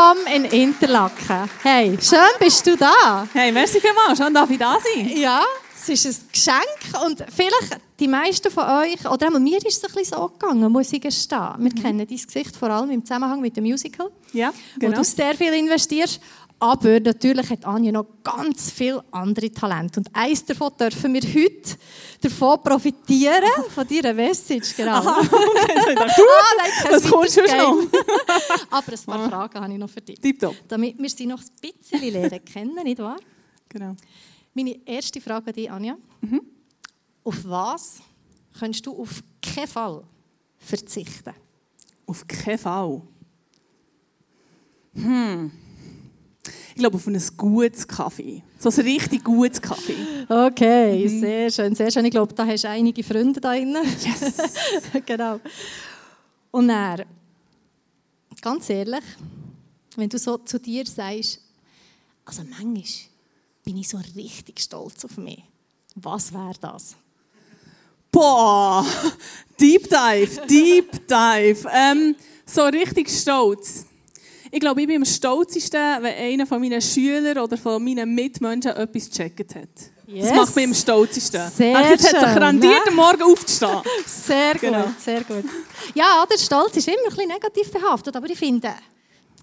Willkommen in Interlaken. Hey, schön bist du da. Hey, merci vielmals, schön darf ich da sein. Ja, es ist ein Geschenk und vielleicht die meisten von euch, oder einmal mir ist es ein bisschen so gegangen, muss ich gestehen. Wir mhm. kennen dein Gesicht vor allem im Zusammenhang mit dem Musical, ja, genau. wo du sehr viel investierst. Aber natürlich hat Anja noch ganz viele andere Talente. Und eins davon dürfen wir heute davon profitieren, von deiner Message. Genau. Aha, okay, ah, nein, das kommt schon noch. Aber ein paar Fragen habe ich noch für dich. Tipptopp. Damit wir sie noch ein bisschen lernen kennen, nicht wahr? Genau. Meine erste Frage an dich, Anja. Mhm. Auf was kannst du auf keinen Fall verzichten? Auf keinen Fall? Hm. Ich glaube, auf ein gutes Kaffee. So ein richtig gutes Kaffee. Okay, mhm. sehr schön, sehr schön. Ich glaube, da hast du einige Freunde da drin. Yes! genau. Und dann, ganz ehrlich, wenn du so zu dir sagst, also manchmal bin ich so richtig stolz auf mich. Was wäre das? Boah, Deep Dive, Deep Dive. Ähm, so richtig stolz. Ich glaube, ich bin am stolzesten, wenn einer von meinen Schülern oder von meinen Mitmenschen etwas gecheckt hat. Yes. Das macht mich am stolzesten. Sehr Ach, jetzt hat sich rendiert, am Morgen aufzustehen. Sehr genau. gut, sehr gut. Ja, der Stolz ist immer ein bisschen negativ behaftet, aber ich finde,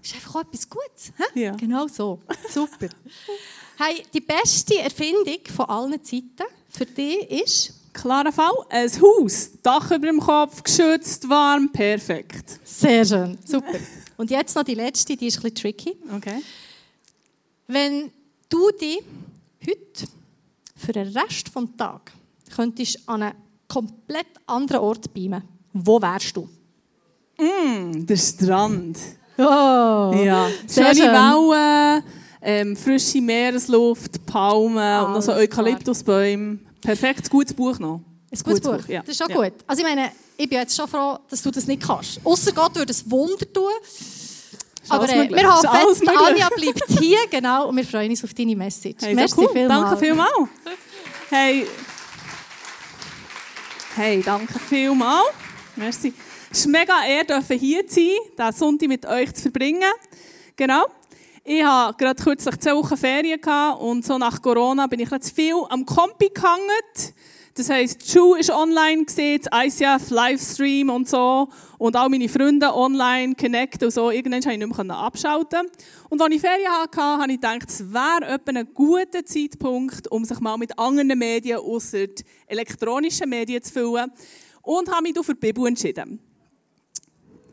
es ist einfach auch etwas Gutes. Ja. Genau so. Super. hey, die beste Erfindung von allen Zeiten für dich ist? Klarer Fall. Ein Haus, Dach über dem Kopf, geschützt, warm, perfekt. Sehr schön, super. Und jetzt noch die letzte, die ist ein bisschen tricky. Okay. Wenn du dich heute für den Rest des Tages könntest an einen komplett anderen Ort beamen, wo wärst du? Mm, der Strand. Oh, ja. Schöne schön. Wellen, ähm, frische Meeresluft, Palmen Alles und noch so Eukalyptusbäume. Perfekt, gutes Buch noch. Ein gutes, Buch. Buch. Ja. Das ist schon ja. gut. Also ich meine, ich bin jetzt schon froh, dass du das nicht kannst. Außer Gott würde es Wunder tun. Aber äh, wir hoffen, jetzt, Anja bleibt hier, genau, und wir freuen uns auf deine Message. Hey, Merci cool. vielmals. Danke vielmals. Hey. Hey, danke vielmals. Merci. Es ist mega ehr, hier zu sein, diesen Sonntag mit euch zu verbringen. Genau. Ich hatte gerade kürzlich zwei Wochen Ferien und so nach Corona bin ich jetzt viel am Kompi gehangen. Das heisst, die Schule ist online gesehen, ICF Livestream und so. Und auch meine Freunde online, connect und so. Irgendwann konnte ich nicht mehr abschalten. Und als ich Ferien hatte, habe ich gedacht, es wäre ein guter Zeitpunkt, um sich mal mit anderen Medien außer elektronischen Medien zu füllen. Und habe mich für die Bibel entschieden.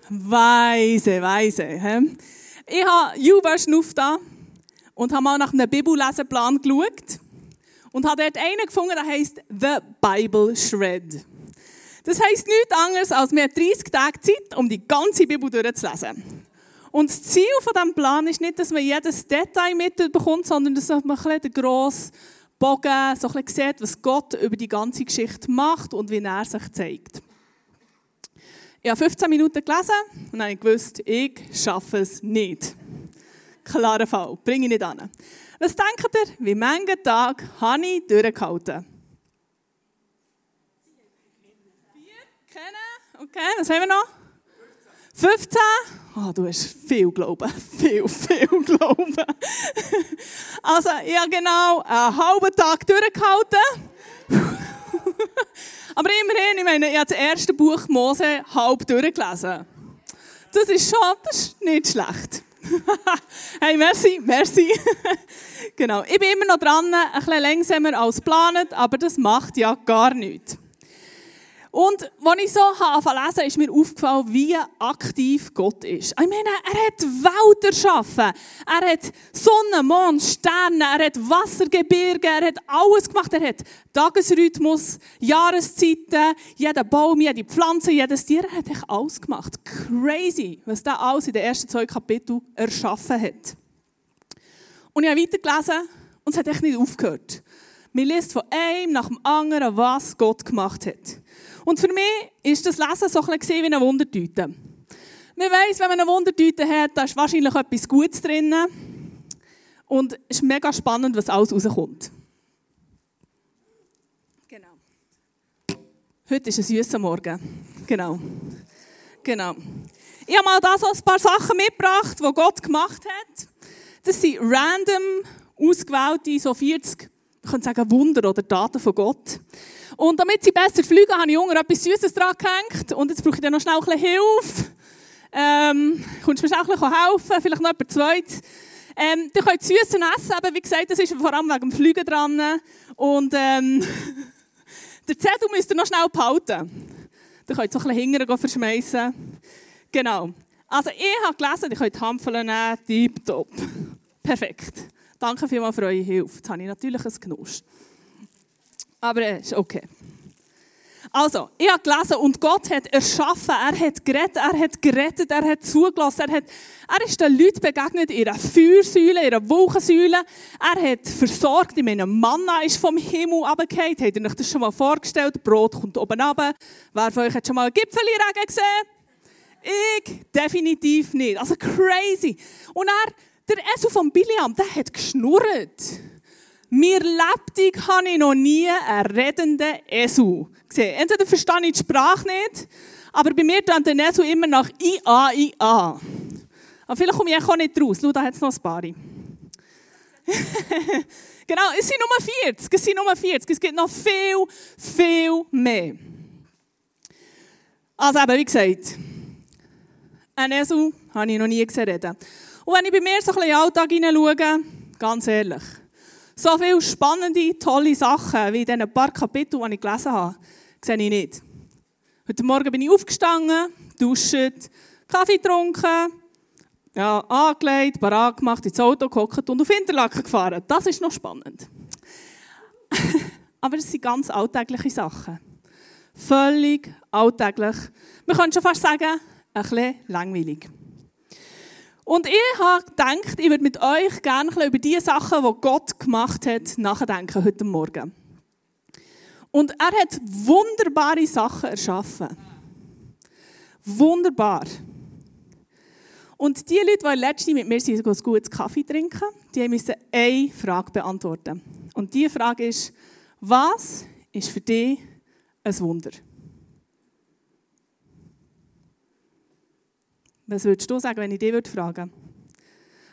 Weise, weise. He? Ich habe YouVersion aufgetan und habe mal nach einem Bibelleseplan geschaut und habe dort einen gefunden, der heißt The Bible Shred. Das heisst nichts anderes, als wir 30 Tage Zeit, um die ganze Bibel durchzulesen. Und das Ziel von diesem Plan ist nicht, dass man jedes Detail mitbekommt, sondern dass man ein den grossen Bogen so ein bisschen sieht, was Gott über die ganze Geschichte macht und wie er sich zeigt. Ich habe 15 Minuten gelesen und habe gewusst, ich schaffe es nicht. Klarer Fall, bringe ich nicht an. Was denkt ihr, wie manchen Tag habe ich durchgehalten? Vier? Kennen? Okay, was haben wir noch? 15? Oh, du hast viel Glauben. Viel, viel Glauben. Also, ich habe genau einen halben Tag durchgehalten. Aber immerhin, ich meine, ich habe das erste Buch Mose halb durchgelesen. Das ist schon, das ist nicht schlecht. hey, merci, merci. genau. Ich bin immer noch dran, ein bisschen langsamer als geplant, aber das macht ja gar nichts. Und als ich so angefangen lesen, ist mir aufgefallen, wie aktiv Gott ist. Ich meine, er hat Welt erschaffen. Er hat Sonne, Mond, Sterne, er hat Wassergebirge, er hat alles gemacht. Er hat Tagesrhythmus, Jahreszeiten, jeden Baum, jede Pflanze, jedes Tier. Er hat echt alles gemacht. Crazy, was da alles in den ersten zwei Kapiteln erschaffen hat. Und ich habe weitergelesen und es hat echt nicht aufgehört. Man liest von einem nach dem anderen, was Gott gemacht hat. Und für mich ist das Lesen so ein bisschen wie eine Wundertüte. Man weiss, wenn man eine Wundertüte hat, da ist wahrscheinlich etwas Gutes drin. Und es ist mega spannend, was alles rauskommt. Genau. Heute ist ein süßer Morgen. Genau. Genau. Ich habe mal da so ein paar Sachen mitgebracht, die Gott gemacht hat. Das sind random ausgewählte, so 40, ich könnte sagen Wunder oder Daten von Gott. Und damit sie besser fliegen, habe ich unten etwas Süßes dran gehängt. Und jetzt brauche ich dann noch schnell ein bisschen Hilfe. Ähm, kommst du mir schnell ein bisschen helfen? Vielleicht noch jemand zweit. Ähm, ihr könnt Süßes essen, aber wie gesagt, das ist vor allem wegen dem Fliegen dran. Und ähm, der Zettel müsst ihr noch schnell behalten. Ihr könnt so ein bisschen hinterher verschmeißen. Genau. Also ich habe gelesen, ihr könnt Hampfeln nehmen, tipptopp. Perfekt. Danke vielmals für eure Hilfe. Jetzt habe ich natürlich ein Genuss. Aber es ist okay. Also, ich habe gelesen, und Gott hat erschaffen, er hat gerettet, er hat gerettet, er hat zugelassen, er, hat, er ist den Leuten begegnet in einer Feuersäule, einer Wolkensäule. Er hat versorgt, in meinem Manna ist vom Himmel runtergefallen. Habt ihr euch das schon mal vorgestellt? Brot kommt oben runter. Wer von euch hat schon mal einen Gipfelregen gesehen? Ich definitiv nicht. Also crazy. Und er, der Esel von Biliam, der hat geschnurrt. Mir lebendig habe ich noch nie einen redenden Esel gesehen. Entweder verstehe ich die Sprache nicht, aber bei mir tut der Esel immer nach IA, IA. Aber vielleicht komme ich auch nicht raus. Schau, da hat es noch ein paar. genau, es sind nur 40. Es sind nur 40. Es gibt noch viel, viel mehr. Also eben, wie gesagt, ein Esel habe ich noch nie gesehen reden. Und wenn ich bei mir so ein bisschen in den Alltag hineinschaue, ganz ehrlich, so viele spannende, tolle Sachen, wie in diesen paar Kapiteln, die ich gelesen habe, sehe ich nicht. Heute Morgen bin ich aufgestanden, duscht, Kaffee getrunken, ja, angelegt, parat gemacht, ins Auto gehockt und auf Interlaken gefahren. Das ist noch spannend. Aber es sind ganz alltägliche Sachen. Völlig alltäglich. Man könnte schon fast sagen, ein bisschen langweilig. Und ich habe gedacht, ich würde mit euch gerne über die Sachen, die Gott gemacht hat, nachdenken heute Morgen. Und er hat wunderbare Sachen erschaffen. Wunderbar. Und die Leute, die letztens mit mir sind, ein gutes Kaffee trinken, die müssen eine Frage beantworten. Und diese Frage ist, was ist für dich ein Wunder? Was würdest du sagen, wenn ich dich fragen würde?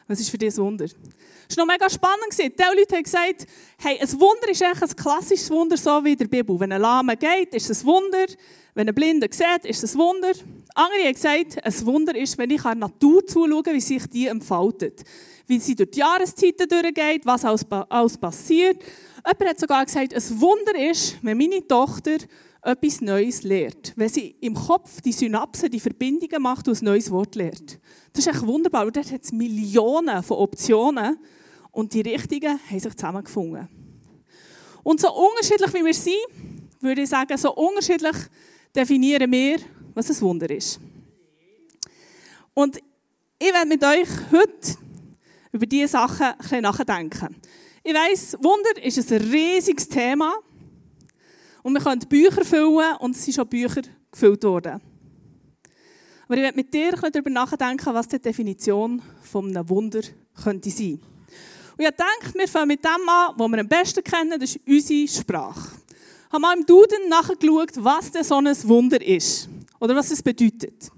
Was ist für dich ein Wunder? Es war noch mega spannend. Die Leute haben gesagt, hey, ein Wunder ist eigentlich ein klassisches Wunder, so wie in der Bibel. Wenn ein Lahme geht, ist es ein Wunder. Wenn ein Blinder sieht, ist es ein Wunder. Andere haben gesagt, ein Wunder ist, wenn ich der Natur zuschaue, wie sich die entfaltet. Wie sie durch die Jahreszeiten durchgeht, was alles passiert. Jemand hat sogar gesagt, ein Wunder ist, wenn meine Tochter etwas Neues lernt. Wenn sie im Kopf die Synapsen, die Verbindungen macht und ein neues Wort lernt. Das ist echt wunderbar. Und dort hat es Millionen von Optionen und die richtigen haben sich zusammengefunden. Und so unterschiedlich wie wir sind, würde ich sagen, so unterschiedlich definieren wir, was ein Wunder ist. Und ich werde mit euch heute über diese Sachen ein bisschen nachdenken. Ich weiss, Wunder ist ein riesiges Thema. Und wir können Bücher füllen und es sind schon Bücher gefüllt worden. Aber ich werde mit dir darüber nachdenken, was die Definition von einem Wunder könnte sein. Und ich denke, wir fangen mit dem an, was wir am besten kennen, das ist unsere Sprache. Ich habe mal im Duden nachgeschaut, was denn so ein Wunder ist. Oder was es bedeutet.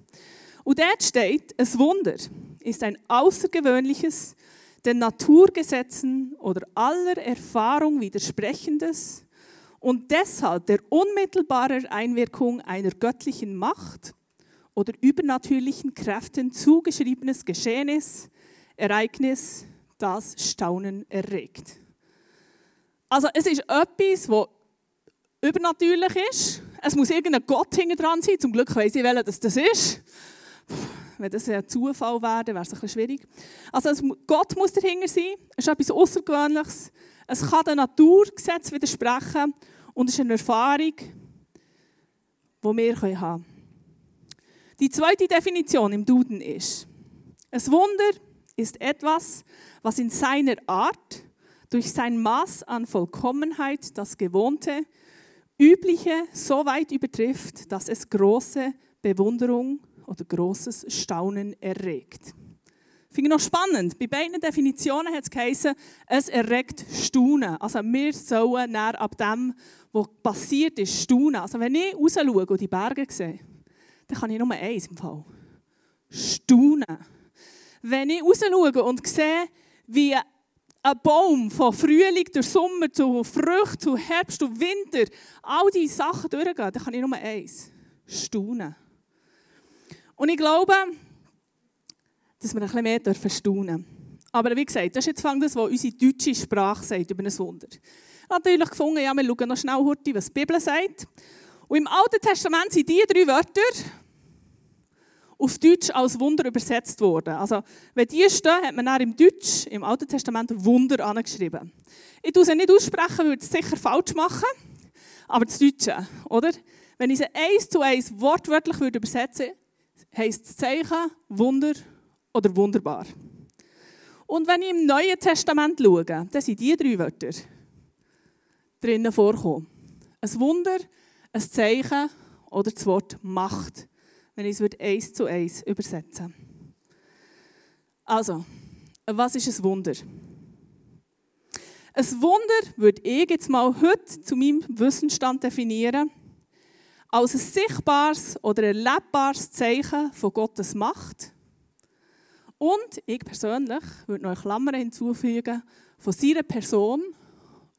Und dort steht, ein Wunder ist ein außergewöhnliches, den Naturgesetzen oder aller Erfahrung widersprechendes, und deshalb der unmittelbaren Einwirkung einer göttlichen Macht oder übernatürlichen Kräften zugeschriebenes Geschehnis, Ereignis, das Staunen erregt. Also es ist etwas, das übernatürlich ist. Es muss irgendein Gott hinten dran sein. Zum Glück weiss ich, welcher das ist. Wenn das ein Zufall wäre, wäre es ein bisschen schwierig. Also Gott muss dahinter sein. Es ist etwas Außergewöhnliches. Es kann dem Naturgesetz widersprechen. Und es ist eine Erfahrung, die wir haben können. Die zweite Definition im Duden ist, ein Wunder ist etwas, was in seiner Art durch sein Maß an Vollkommenheit das Gewohnte, Übliche so weit übertrifft, dass es große Bewunderung oder großes Staunen erregt. Finde ich noch spannend. Bei beiden Definitionen hat es geheißen, es erregt Staunen. Also wir sollen ab dem, was passiert ist, staunen. Also wenn ich raus schaue und die Berge sehe, dann kann ich nur eins im Fall. Staunen. Wenn ich raus schaue und sehe, wie ein Baum von Frühling durch Sommer zu Früchten, zu Herbst und Winter, all diese Sachen durchgehen, dann kann ich nur eins. Staunen. Und ich glaube, dass wir ein bisschen mehr staunen dürfen. Aber wie gesagt, das ist jetzt das, was unsere deutsche Sprache sagt über ein Wunder. Natürlich gefunden, ja, wir schauen noch schnell was die Bibel sagt. Und im Alten Testament sind diese drei Wörter auf Deutsch als Wunder übersetzt worden. Also, wenn die stehen, hat man im Deutsch, im Alten Testament, Wunder angeschrieben. Ich tue sie nicht aussprechen, würde es sicher falsch machen. Aber das Deutsche, oder? Wenn ich sie eins zu eins wortwörtlich würde übersetzen würde, heisst das Zeichen Wunder oder wunderbar. Und wenn ich im Neuen Testament schaue, dann sind diese drei Wörter drinnen vorkommen. Ein Wunder, ein Zeichen oder das Wort Macht, wenn ich es eins zu eins übersetzen Also, was ist ein Wunder? Ein Wunder würde ich jetzt mal heute zu meinem Wissensstand definieren als ein sichtbares oder erlebbares Zeichen von Gottes Macht. Und ich persönlich würde noch eine Klammer hinzufügen von seiner Person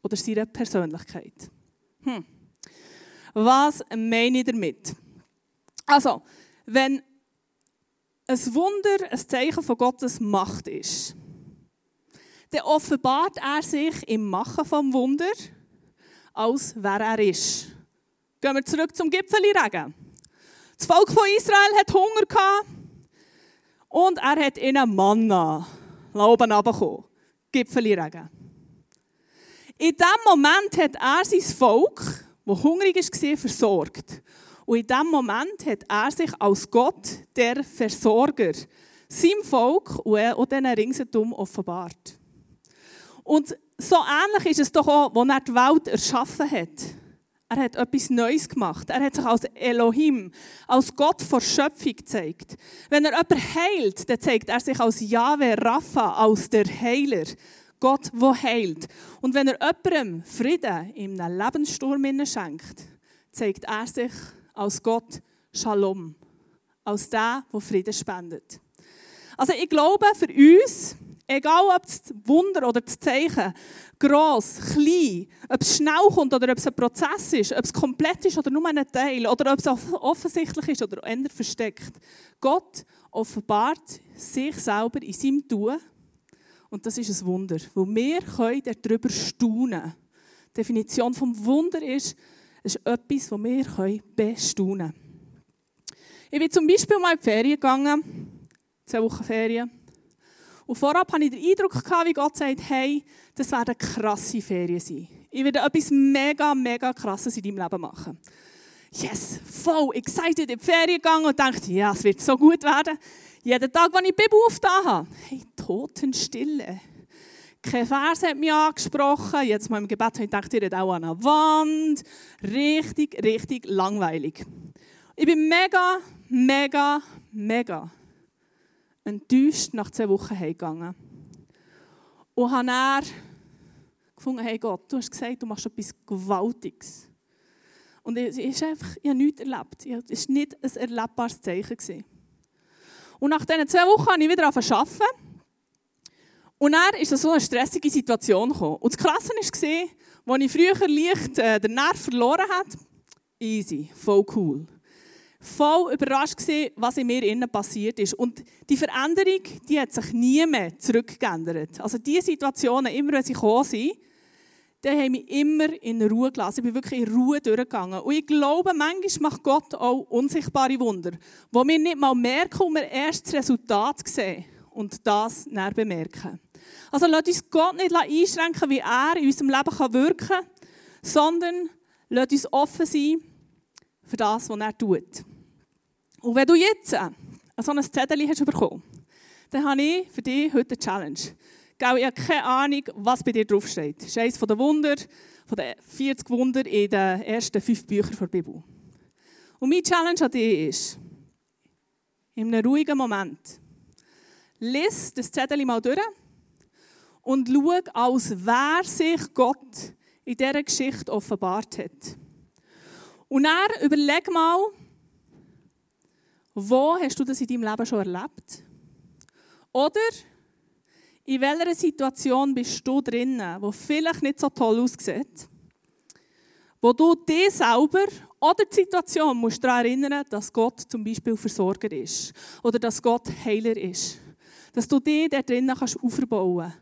oder seiner Persönlichkeit. Hm. Was meine ich damit? Also, wenn ein Wunder ein Zeichen von Gottes Macht ist, dann offenbart er sich im Machen vom Wunder, als wer er ist. Gehen wir zurück zum Gipfelregen. Das Volk von Israel hat Hunger und er hat ihnen Manna oben runtergekommen. Gipfelregen. In diesem Moment hat er sein Volk der hungrig war, versorgt. Und in diesem Moment hat er sich als Gott, der Versorger, seinem Volk und auch diesen ringsherum offenbart. Und so ähnlich ist es doch auch, als er die Welt erschaffen hat. Er hat etwas Neues gemacht. Er hat sich als Elohim, als Gott vor Schöpfung gezeigt. Wenn er jemanden heilt, dann zeigt er sich als Yahweh Rapha, als der Heiler. Gott, der heilt. Und wenn er jemandem Frieden in einem Lebenssturm schenkt, zeigt er sich als Gott Shalom, als der, der Frieden spendet. Also ich glaube, für uns, egal ob das Wunder oder das Zeichen, gross, klein, ob es schnell kommt oder ob es ein Prozess ist, ob es komplett ist oder nur ein Teil, oder ob es offensichtlich ist oder eher versteckt, Gott offenbart sich selber in seinem Tun und das ist ein Wunder, wo wir können darüber staunen. Die Definition vom Wunder ist, es ist etwas, das wir können bestaunen können. Ich bin zum Beispiel mal in die Ferien gegangen, zwei Wochen Ferien. Und vorab hatte ich den Eindruck, wie Gott sagt, hey, das werden krasse Ferien sein. Ich werde etwas mega, mega krasses in deinem Leben machen. Yes, voll excited in die Ferien gegangen und dachte, ja, es wird so gut werden. Jeden Tag, wenn ich die Bibel aufgetan habe, hey, Totenstille. Kein Vers hat mich angesprochen. Jetzt mal im Gebet habe ich gedacht, ihr auch an der Wand. Richtig, richtig langweilig. Ich bin mega, mega, mega enttäuscht nach zwei Wochen heimgegangen. Und habe dann gefunden, hey Gott, du hast gesagt, du machst etwas Gewaltiges. Und es ist einfach, ich habe nichts erlebt. Es war nicht ein erlebbares Zeichen. Und nach diesen zwei Wochen habe ich wieder arbeiten. Und dann ist so eine stressige Situation gekommen. Und das Krasse war, als ich früher leicht äh, den Nerv verloren habe, easy, voll cool. Voll überrascht war, was in mir innen passiert ist. Und die Veränderung, die hat sich nie mehr zurückgeändert. Also diese Situationen, immer wenn sie gekommen sind, die haben mich immer in Ruhe gelassen. Ich bin wirklich in Ruhe durchgegangen. Und ich glaube, manchmal macht Gott auch unsichtbare Wunder, wo wir nicht mal merken und wir erst das Resultat sehen und das näher bemerken. Also lasst uns Gott nicht einschränken, wie er in unserem Leben wirken kann, sondern lasst uns offen sein für das, was er tut. Und wenn du jetzt so ein Zettel hast bekommen, dann habe ich für dich heute eine Challenge. Ich habe keine Ahnung, was bei dir draufsteht. Das ist eines der Wunder, von den 40 Wunder in den ersten fünf Büchern der Bibel. Und meine Challenge an dich ist, in einem ruhigen Moment, lies das Zettel mal durch und schau, als wer sich Gott in dieser Geschichte offenbart hat. Und dann überleg mal, Wo hast du das in deinem Leben schon erlebt? Oder in welcher Situation bist du drinnen, wo vielleicht nicht so toll aussieht? Wo du dich selber oder die Situation musst daran erinnern, dass Gott zum Beispiel Versorger ist oder dass Gott Heiler ist. Dass du dich da drinnen kannst aufbauen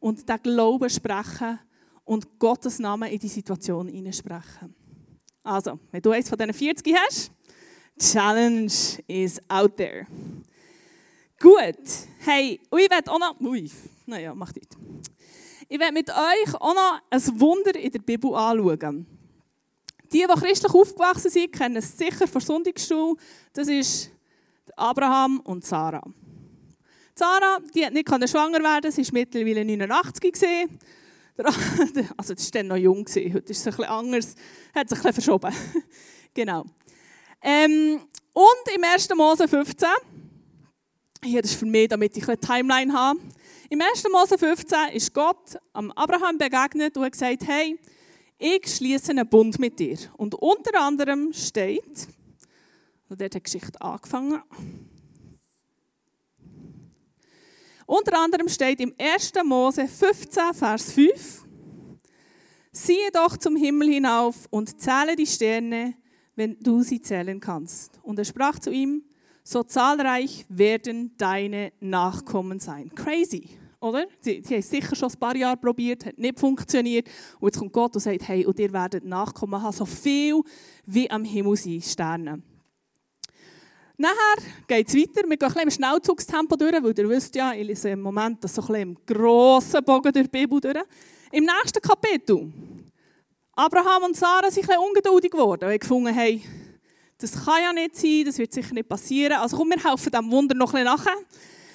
und den Glauben sprechen und Gottes Namen in die Situation hineinsprechen. Also, wenn du eins von diesen 40 hast, Challenge is out there. Gut. Hey, ich werde auch noch... Ui, naja, mach nicht. Ich werde mit euch auch noch ein Wunder in der Bibel anschauen. Die, die christlich aufgewachsen sind, kennen es sicher von Sonntagsschule. Das ist Abraham und Sarah. Sarah, die hat nicht schwanger werden, sie war mittlerweile 89 gesehen. Also, das war dann noch jung, heute ist es bisschen anders, hat sich bisschen verschoben. genau. Ähm, und im 1. Mose 15, hier ist für mich, damit ich eine Timeline habe. Im 1. Mose 15 ist Gott am Abraham begegnet und hat gesagt, hey, ich schließe einen Bund mit dir. Und unter anderem steht, also dort hat die Geschichte angefangen, unter anderem steht im 1. Mose 15, Vers 5, Siehe doch zum Himmel hinauf und zähle die Sterne, wenn du sie zählen kannst. Und er sprach zu ihm, so zahlreich werden deine Nachkommen sein. Crazy, oder? Sie, sie haben sicher schon ein paar Jahre probiert, hat nicht funktioniert. Und jetzt kommt Gott und sagt, hey, und ihr werdet Nachkommen haben, so viel wie am Himmel sind Sterne. Nachher geht es weiter. Wir gehen ein im Schnellzugstempo durch, weil ihr wisst ja, ich lese im Moment das so ein bisschen im grossen Bogen durch die Bibel durch. Im nächsten Kapitel. Abraham und Sarah sind ein bisschen ungeduldig geworden, weil sie gefunden haben, das kann ja nicht sein, das wird sicher nicht passieren. Also komm, wir helfen diesem Wunder noch ein bisschen nachher.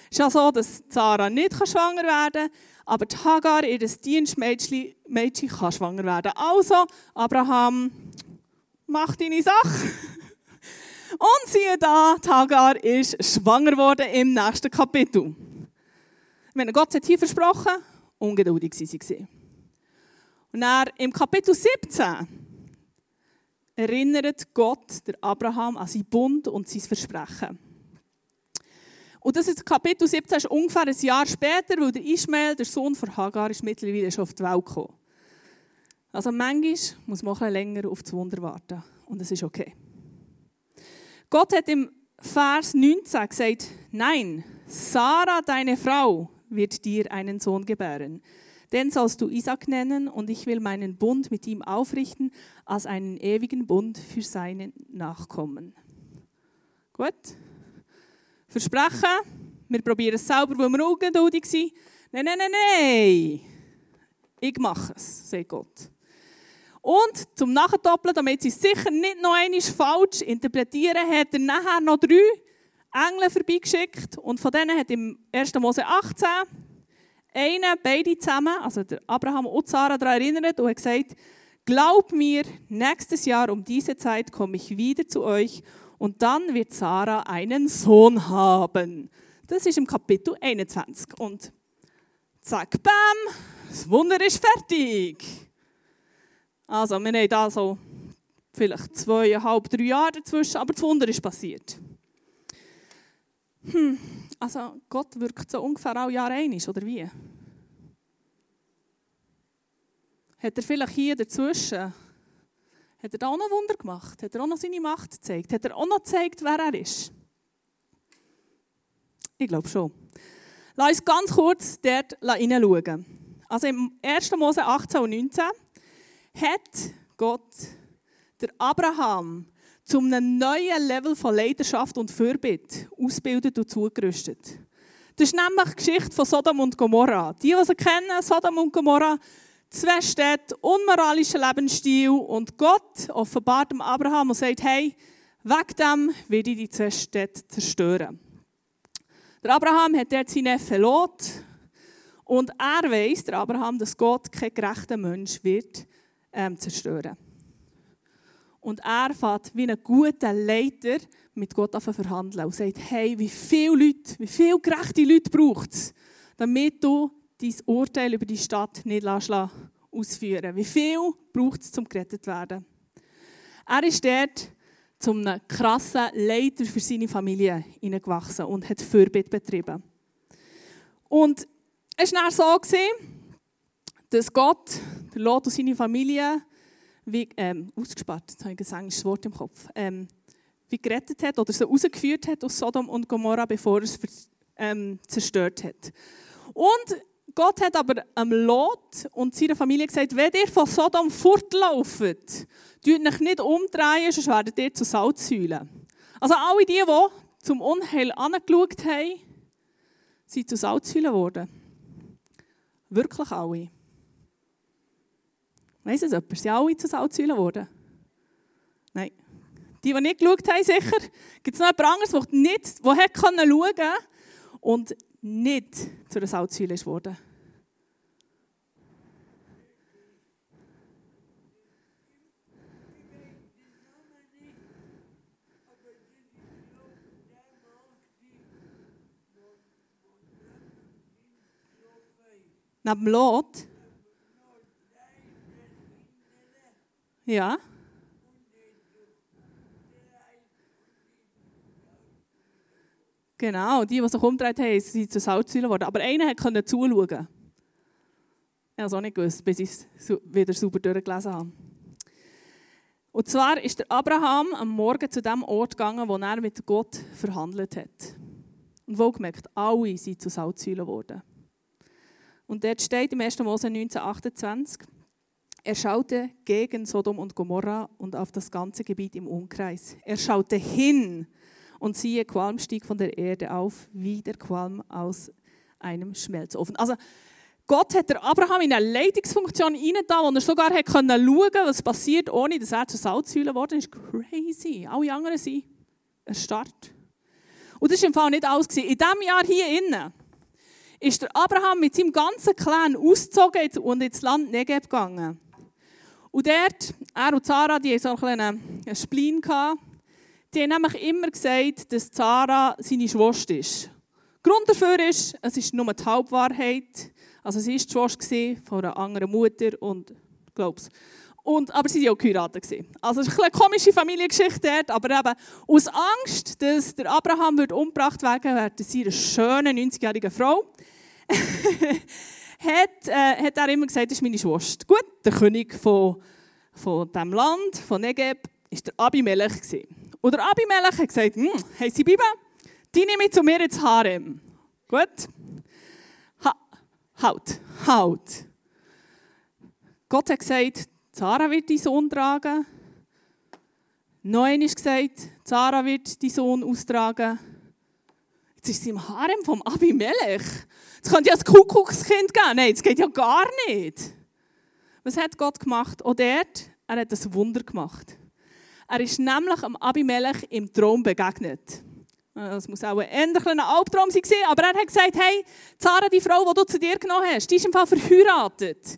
Es ist ja so, dass Sarah nicht schwanger werden kann, aber die Hagar, ihr Dienstmädchen, Mädchen, kann schwanger werden. Also, Abraham, mach deine Sache. Und siehe da, die Hagar ist schwanger geworden im nächsten Kapitel. Wenn Gott hat hier versprochen, ungeduldig war sie. Und dann im Kapitel 17 erinnert Gott der Abraham an seinen Bund und sein Versprechen. Und das ist Kapitel 17 ist ungefähr ein Jahr später, weil der Ismael, der Sohn von Hagar, ist mittlerweile schon auf die Welt gekommen. Also manchmal muss man auch länger auf das Wunder warten. Und es ist okay. Gott hat im Vers 19 gesagt, nein, Sarah, deine Frau, wird dir einen Sohn gebären. Den sollst du Isaac nennen und ich will meinen Bund mit ihm aufrichten als einen ewigen Bund für seine Nachkommen. Gut? Versprechen, wir probieren es selber, weil wir ungeduldig sind. Nein, nein, nein, nein. Ich mache es, sagt Gott. Und zum Nachdoppeln, damit sie sicher nicht noch einmal falsch interpretieren, hat er nachher noch drei Engel vorbeigeschickt. Und von denen hat im 1. Mose 18 einen, beide zusammen, also der Abraham und Sarah, daran erinnert und hat gesagt, Glaub mir, nächstes Jahr um diese Zeit komme ich wieder zu euch und dann wird Sarah einen Sohn haben. Das ist im Kapitel 21. Und zack, bam, das Wunder ist fertig. Also, wir haben da so vielleicht zweieinhalb, drei Jahre dazwischen, aber das Wunder ist passiert. Hm, also Gott wirkt so ungefähr alle Jahre einig, oder wie? Hat er vielleicht hier dazwischen, hat er da auch noch Wunder gemacht? Hat er auch noch seine Macht gezeigt? Hat er auch noch gezeigt, wer er ist? Ich glaube schon. Lass uns ganz kurz dort hineinschauen. Also im 1. Mose 18 und 19 hat Gott der Abraham zu einem neuen Level von Leidenschaft und Fürbitte ausgebildet und zugerüstet. Das ist nämlich die Geschichte von Sodom und Gomorra. Die, die sie kennen, Sodom und Gomorra, zwei Städte, unmoralischer Lebensstil und Gott offenbart dem Abraham und sagt, hey, wegen dem werde ich die zwei Städte zerstören. Der Abraham hat dort seinen Neffen Lot und er weiß, der Abraham, dass Gott kein gerechter Mensch wird ähm, zerstören. Und er fährt wie ein guter Leiter mit Gott auf verhandeln und sagt, hey, wie viele Leute, wie viele gerechte Leute braucht es, damit du dein Urteil über die Stadt nicht ausführen Wie viel braucht es, um gerettet zu werden? Er ist dort zu einem krassen Leiter für seine Familie hineingewachsen und hat Fürbitte betrieben. Und es war dann so, dass Gott der Lot und seine Familie wie, ähm, ausgespart, jetzt habe ich ein englisches Wort im Kopf, ähm, wie gerettet hat oder sie rausgeführt hat aus Sodom und Gomorra, bevor er es ähm, zerstört hat. Und Gott hat aber am Lot und seiner Familie gesagt, wenn ihr von Sodom fortlauft, tut euch nicht umdrehen, sonst werdet ihr zu Salzsäulen. Also alle die, die zum Unheil angeschaut haben, sind zu Salzsäulen geworden. Wirklich alle. Weiss es jemand? Sind alle zu Salzsäulen geworden? Nein. Die, die nicht geschaut haben, sicher. Gibt es noch jemand anderes, der nicht, der hat schauen konnte und nicht zu einer Salzsäule ist worden? Neben Lot? Ja. Genau, die, die sich umgedreht haben, sind zu Salzsäulen geworden. Aber einer konnte zuschauen. Ich habe es auch nicht gewusst, bis ich es wieder sauber durchgelesen habe. Und zwar ist der Abraham am Morgen zu dem Ort gegangen, wo er mit Gott verhandelt hat. Und wohlgemerkt, alle sind zu Salzsäulen geworden. Und dort steht im 1. Mose 1928, er schaute gegen Sodom und Gomorra und auf das ganze Gebiet im Umkreis. Er schaute hin und siehe, Qualm stieg von der Erde auf, wie der Qualm aus einem Schmelzofen. Also Gott hat der Abraham in eine Leitungsfunktion da, wo er sogar hat schauen konnte, was passiert, ohne dass er zur Salzsäule geworden ist. Crazy. Alle anderen sind erstarrt. Und das war im Fall nicht alles. In diesem Jahr hier innen ist der Abraham mit seinem ganzen Clan ausgezogen und ins Land Negev gegangen. Und dort, er und Sarah, die hatten so einen. Gehabt. Die haben nämlich immer gesagt, dass Sarah seine Schwester ist. Grund dafür ist, es ist nur die Halbwahrheit. Also sie war die Schwester von einer anderen Mutter und glaub's. Und, aber sie waren auch geheiratet. Also es ist eine komische Familiengeschichte dort, aber eben aus Angst, dass der Abraham wird umgebracht werden würde, seiner schönen 90-jährigen Frau, hat, äh, hat er immer gesagt, das ist meine Schwester. Gut, der König von, von diesem Land, von Negeb, war der Abimelech. Und der Abimelech hat gesagt, hm, hey, sie Bibel, die nehme ich zu mir ins Harem. Gut? Ha, halt, halt. Gott hat gesagt, Sarah wird deinen Sohn tragen. Neun ist gesagt, Sarah wird deinen Sohn austragen. Jetzt ist sie im Harem vom Abimelech. Es könnte ja ein Kuckuckskind geben. Nein, das geht ja gar nicht. Was hat Gott gemacht? Auch dort, er hat ein Wunder gemacht. Er ist nämlich am Abimelech im Traum begegnet. Das muss auch ein ähnlicher Albtraum sein, aber er hat gesagt, hey, Zara, die Frau, die du zu dir genommen hast, die ist im Fall verheiratet.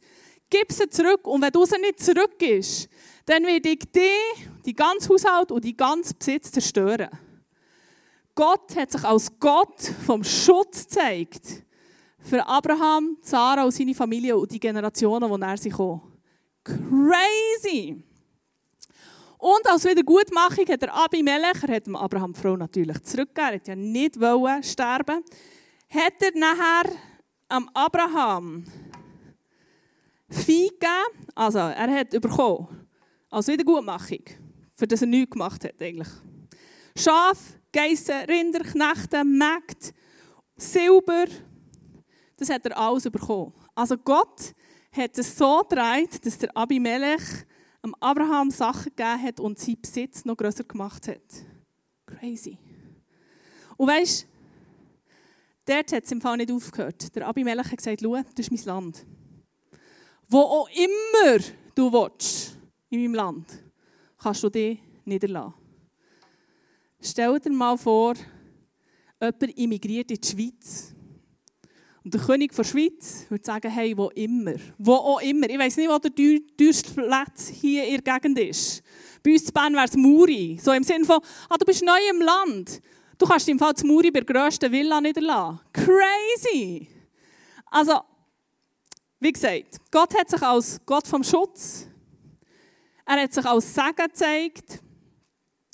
Gib sie zurück und wenn du sie nicht zurückgibst, dann werde ich dich, die ganze Haushalt und die ganze Besitz zerstören. Gott hat sich als Gott vom Schutz gezeigt für Abraham, Sarah und seine Familie und die Generationen, die er sich kommen. Crazy! Und als Wiedergutmachung hat der Abimelech, er hat Abraham die Frau natürlich zurückgegeben, er hat ja nicht wollen sterben, hat er nachher am Abraham Vieh gegeben, also er hat bekommen, als Wiedergutmachung, für das er nichts gemacht hat eigentlich. Schaf, Geissen, Rinder, Knechte, Mägde, Silber, das hat er alles bekommen. Also Gott hat es so gedreht, dass der Abimelech am Abraham Sachen gegeben hat und seinen Besitz noch größer gemacht hat. Crazy. Und weißt du, dort hat es im Fall nicht aufgehört. Der Abimelech hat gesagt, schau, das ist mein Land. Wo auch immer du willst, in meinem Land, kannst du dich niederlassen. Stell dir mal vor, jemand immigriert in die Schweiz und der König der Schweiz würde sagen, hey, wo immer, wo auch immer. Ich weiß nicht, wo der teuerste Platz hier in der Gegend ist. Bei uns in Bern wäre es Muri. So im Sinne von, ah, du bist neu im Land. Du kannst im Fall zu Muri bei der grössten Villa niederlassen. Crazy! Also, wie gesagt, Gott hat sich als Gott vom Schutz, er hat sich als Segen gezeigt.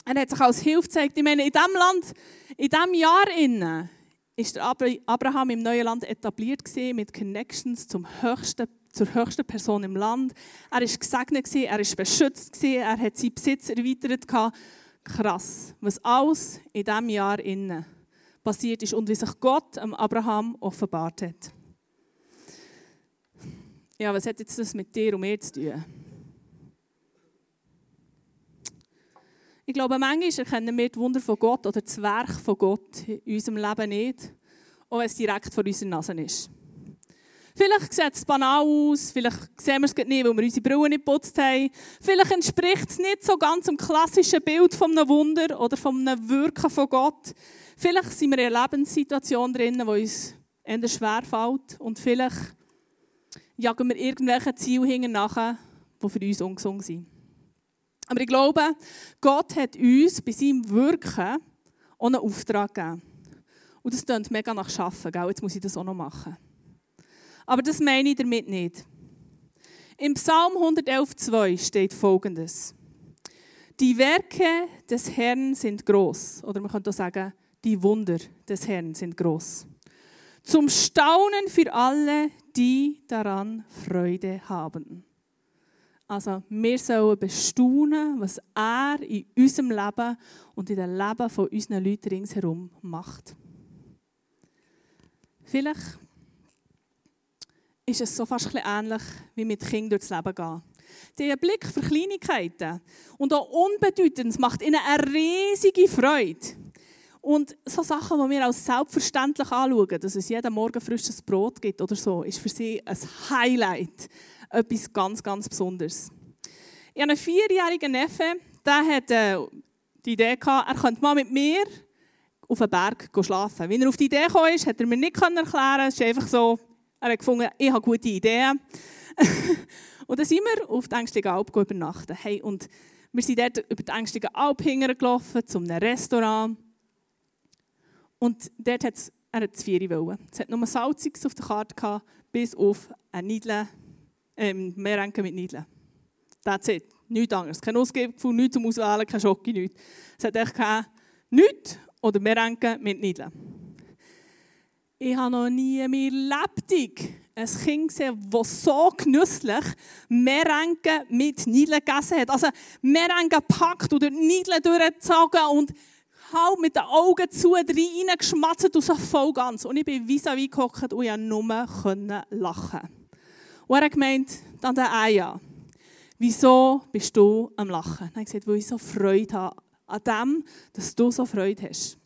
Er hat sich als Hilfe gezeigt. Ich meine, in diesem Land, in diesem Jahr innen, ist Abraham im neuen Land etabliert gewesen, mit Connections zum höchsten, zur höchsten Person im Land. Er war gesegnet, gewesen, er war beschützt, gewesen, er hat seinen Besitz erweitert. Gehabt. Krass, was alles in diesem Jahr innen passiert ist und wie sich Gott am Abraham offenbart hat. Ja, was hat jetzt das mit dir und mir zu tun? Ich glaube, manchmal erkennen wir die Wunder von Gott oder das Werk von Gott in unserem Leben nicht, auch wenn es direkt vor unserer Nase ist. Vielleicht sieht es banal aus, vielleicht sehen wir es nicht, weil wir unsere Brille nicht geputzt haben. Vielleicht entspricht es nicht so ganz dem klassischen Bild von einem Wunder oder von einem Wirken von Gott. Vielleicht sind wir in einer Lebenssituation drin, die uns eher schwer fällt. Und vielleicht jagen wir irgendwelche Ziele hinten nachher, die für uns ungesund sind. Aber ich glaube, Gott hat uns bei seinem Wirken auch einen Auftrag gegeben. Und das klingt mega nach Arbeiten, gell? jetzt muss ich das auch noch machen. Aber das meine ich damit nicht. Im Psalm 111,2 steht folgendes: Die Werke des Herrn sind groß. Oder man könnte auch sagen, die Wunder des Herrn sind groß. Zum Staunen für alle, die daran Freude haben. Also wir sollen bestaunen, was er in unserem Leben und in dem Leben von unseren Leuten ringsherum macht. Vielleicht ist es so fast ähnlich wie mit Kindern durchs Leben gehen. Der Blick für Kleinigkeiten und auch Unbedeutendes macht ihnen eine riesige Freude. Und so Sachen, die wir als selbstverständlich anschauen, dass es jeden Morgen frisches Brot gibt oder so, ist für sie ein Highlight etwas ganz, ganz Besonderes. Ich habe einen vierjährigen Neffe, der hat äh, die Idee gehabt, er könnte mal mit mir auf den Berg schlafen. Wie er auf die Idee gekommen ist, hat er mir nicht erklären Es ist einfach so, er hat gefunden, ich habe gute Ideen. und dann sind wir auf die Ängstige Alp übernachten. Hey, und wir sind dort über die Ängstige Alp hingelaufen, zu einem Restaurant. Und dort hat es, er hat wollen. Es hat nur Salziges auf der Karte gehabt, bis auf ein Nidle, ähm, Meerenke mit Nidle. That's it. Nichts anderes. Kein Ausgefühl, nichts zum Auswählen, kein Schocke, nichts. Es hat echt kein nichts oder Meerenke mit Nidle. Ich habe noch nie mehr lebendig ein Kind gesehen, das so genüsslich Meerenke mit Nidle gegessen hat. Also Meerenke gepackt oder Nidle durchgezogen und halb mit den Augen zu reingeschmatzt und so voll ganz. Und ich bin vis-à-vis gehockt und ich nur lachen. Und er hat gemeint, der Aya wieso bist du am Lachen? Er hat gesagt, weil ich so Freude habe an dem, dass du so Freude hast.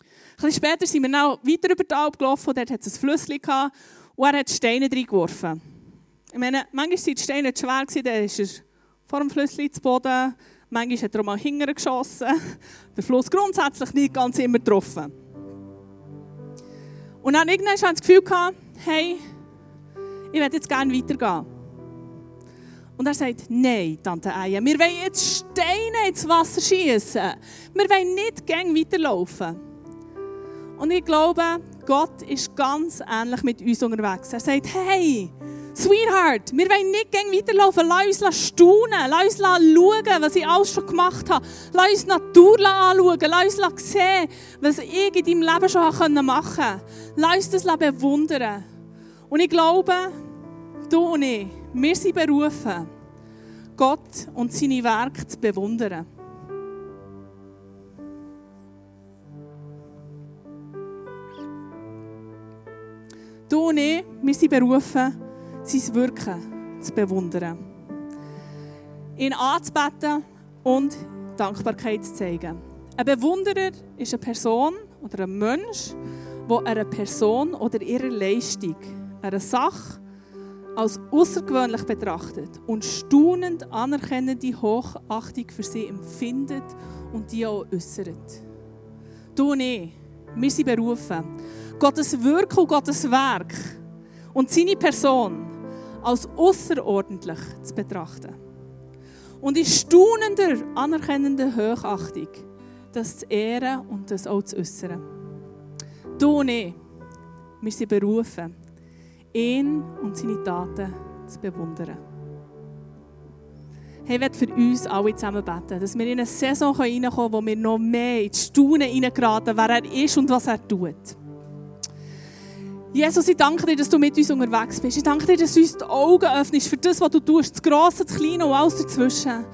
Ein bisschen später sind wir noch weiter über die Alp gelaufen, dort hat es ein Flüsschen gehabt und er hat Steine reingeworfen. Ich meine, manchmal waren die Steine schwer, dann ist er vor dem Flüsschen zu Boden, manchmal hat er mal hinterher geschossen, der Fluss grundsätzlich nicht ganz immer getroffen. Und dann irgendwann hatte ich das Gefühl, hey, ich werde jetzt gerne weitergehen. Und er sagt, nein, Tante Eie, wir wollen jetzt Steine ins Wasser schießen. Wir wollen nicht gäng weiterlaufen. Und ich glaube, Gott ist ganz ähnlich mit uns unterwegs. Er sagt, hey, Sweetheart, wir wollen nicht gäng weiterlaufen. Lass uns staunen. Lass uns schauen, was ich alles schon gemacht habe. Lass uns die Natur anschauen. Lass uns sehen, was ich in deinem Leben schon machen konnte. Lass uns das bewundern. Und ich glaube, du und ich, wir sind berufen, Gott und seine Werke zu bewundern. Du und ich, wir sind berufen, sein Wirken zu bewundern. Ihn anzubeten und Dankbarkeit zu zeigen. Ein Bewunderer ist eine Person oder ein Mensch, der einer Person oder ihrer Leistung, einer Sache als außergewöhnlich betrachtet und staunend anerkennende Hochachtung für sie empfindet und die auch äußert. Du und ich, wir sind berufen, Gottes Wirken und Gottes Werk und seine Person als außerordentlich zu betrachten. Und in staunender, anerkennender Hochachtung das zu ehren und das auch zu äußern. Du und ich, wir sind berufen, ihn und seine Taten zu bewundern. Ich werde für uns alle zusammen beten, dass wir in eine Saison reinkommen können, wo wir noch mehr in die Staunen hineingeraten, wer er ist und was er tut. Jesus, ich danke dir, dass du mit uns unterwegs bist. Ich danke dir, dass du uns die Augen öffnest für das, was du tust, das Grosse, das Kleine und alles dazwischen.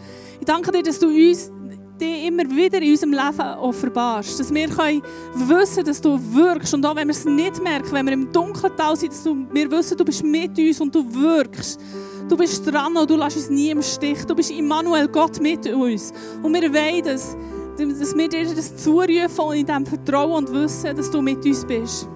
Ich danke dir, dass du uns dich immer wieder in unserem Leben offenbarst. Dass wir können wissen dass du wirkst. Und auch wenn wir es nicht merken, wenn wir im dunklen Tal sind, dass wir wissen, du bist mit uns und du wirkst. Du bist dran und du lässt uns nie im Stich. Du bist Immanuel, Gott mit uns. Und wir wollen das, dass wir dir das zurufen in diesem Vertrauen und Wissen, dass du mit uns bist.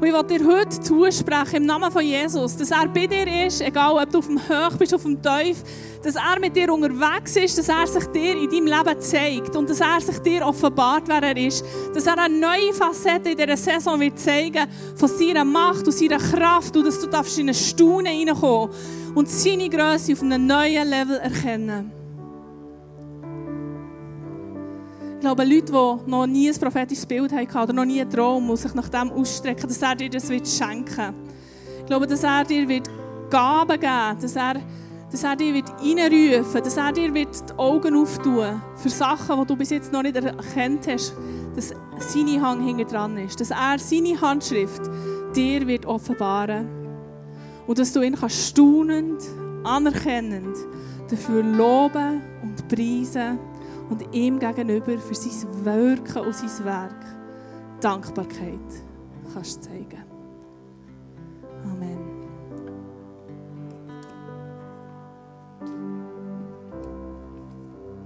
Und ich will dir heute zusprechen, im Namen von Jesus, dass er bei dir ist, egal ob du auf dem Höch bist, auf dem Tief, dass er mit dir unterwegs ist, dass er sich dir in deinem Leben zeigt und dass er sich dir offenbart, wer er ist. Dass er eine neue Facette in dieser Saison wird zeigen von seiner Macht und seiner Kraft und dass du darfst in eine Staunen hineinkommen und seine Größe auf einem neuen Level erkennen. Glaube, Leute, die noch nie ein prophetisches Bild hatten oder noch nie einen Traum und sich nach dem ausstrecken, dass er dir das wird schenken Ich glaube, dass er dir wird Gaben geben dass er, dass er dir wird reinrufen dass er dir wird die Augen auftun für Sachen, die du bis jetzt noch nicht erkannt hast, dass seine Hand hinter dran ist, dass er seine Handschrift dir wird offenbaren und dass du ihn kannst staunend, anerkennend dafür loben und preisen und ihm gegenüber für sein Wirken und sein Werk Dankbarkeit kannst zeigen. Amen.